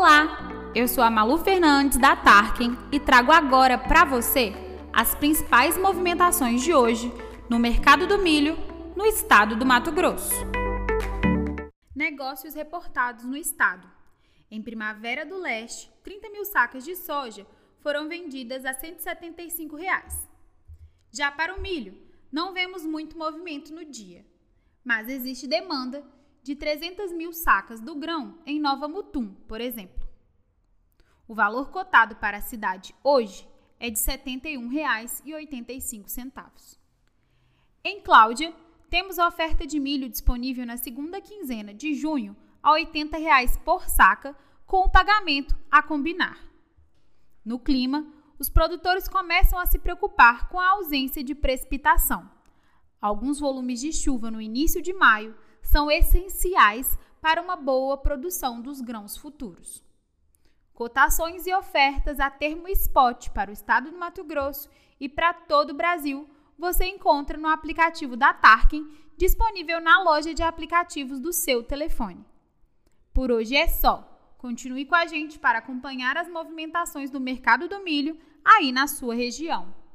Olá, eu sou a Malu Fernandes da Tarkin e trago agora para você as principais movimentações de hoje no mercado do milho no estado do Mato Grosso. Negócios reportados no estado. Em Primavera do Leste, 30 mil sacas de soja foram vendidas a 175 reais. Já para o milho, não vemos muito movimento no dia, mas existe demanda de 300 mil sacas do grão em Nova Mutum, por exemplo. O valor cotado para a cidade hoje é de R$ 71,85. Em Cláudia, temos a oferta de milho disponível na segunda quinzena de junho a 80 reais por saca, com o pagamento a combinar. No clima, os produtores começam a se preocupar com a ausência de precipitação. Alguns volumes de chuva no início de maio são essenciais para uma boa produção dos grãos futuros. Cotações e ofertas a termo spot para o estado do Mato Grosso e para todo o Brasil você encontra no aplicativo da Tarkin, disponível na loja de aplicativos do seu telefone. Por hoje é só. Continue com a gente para acompanhar as movimentações do mercado do milho aí na sua região.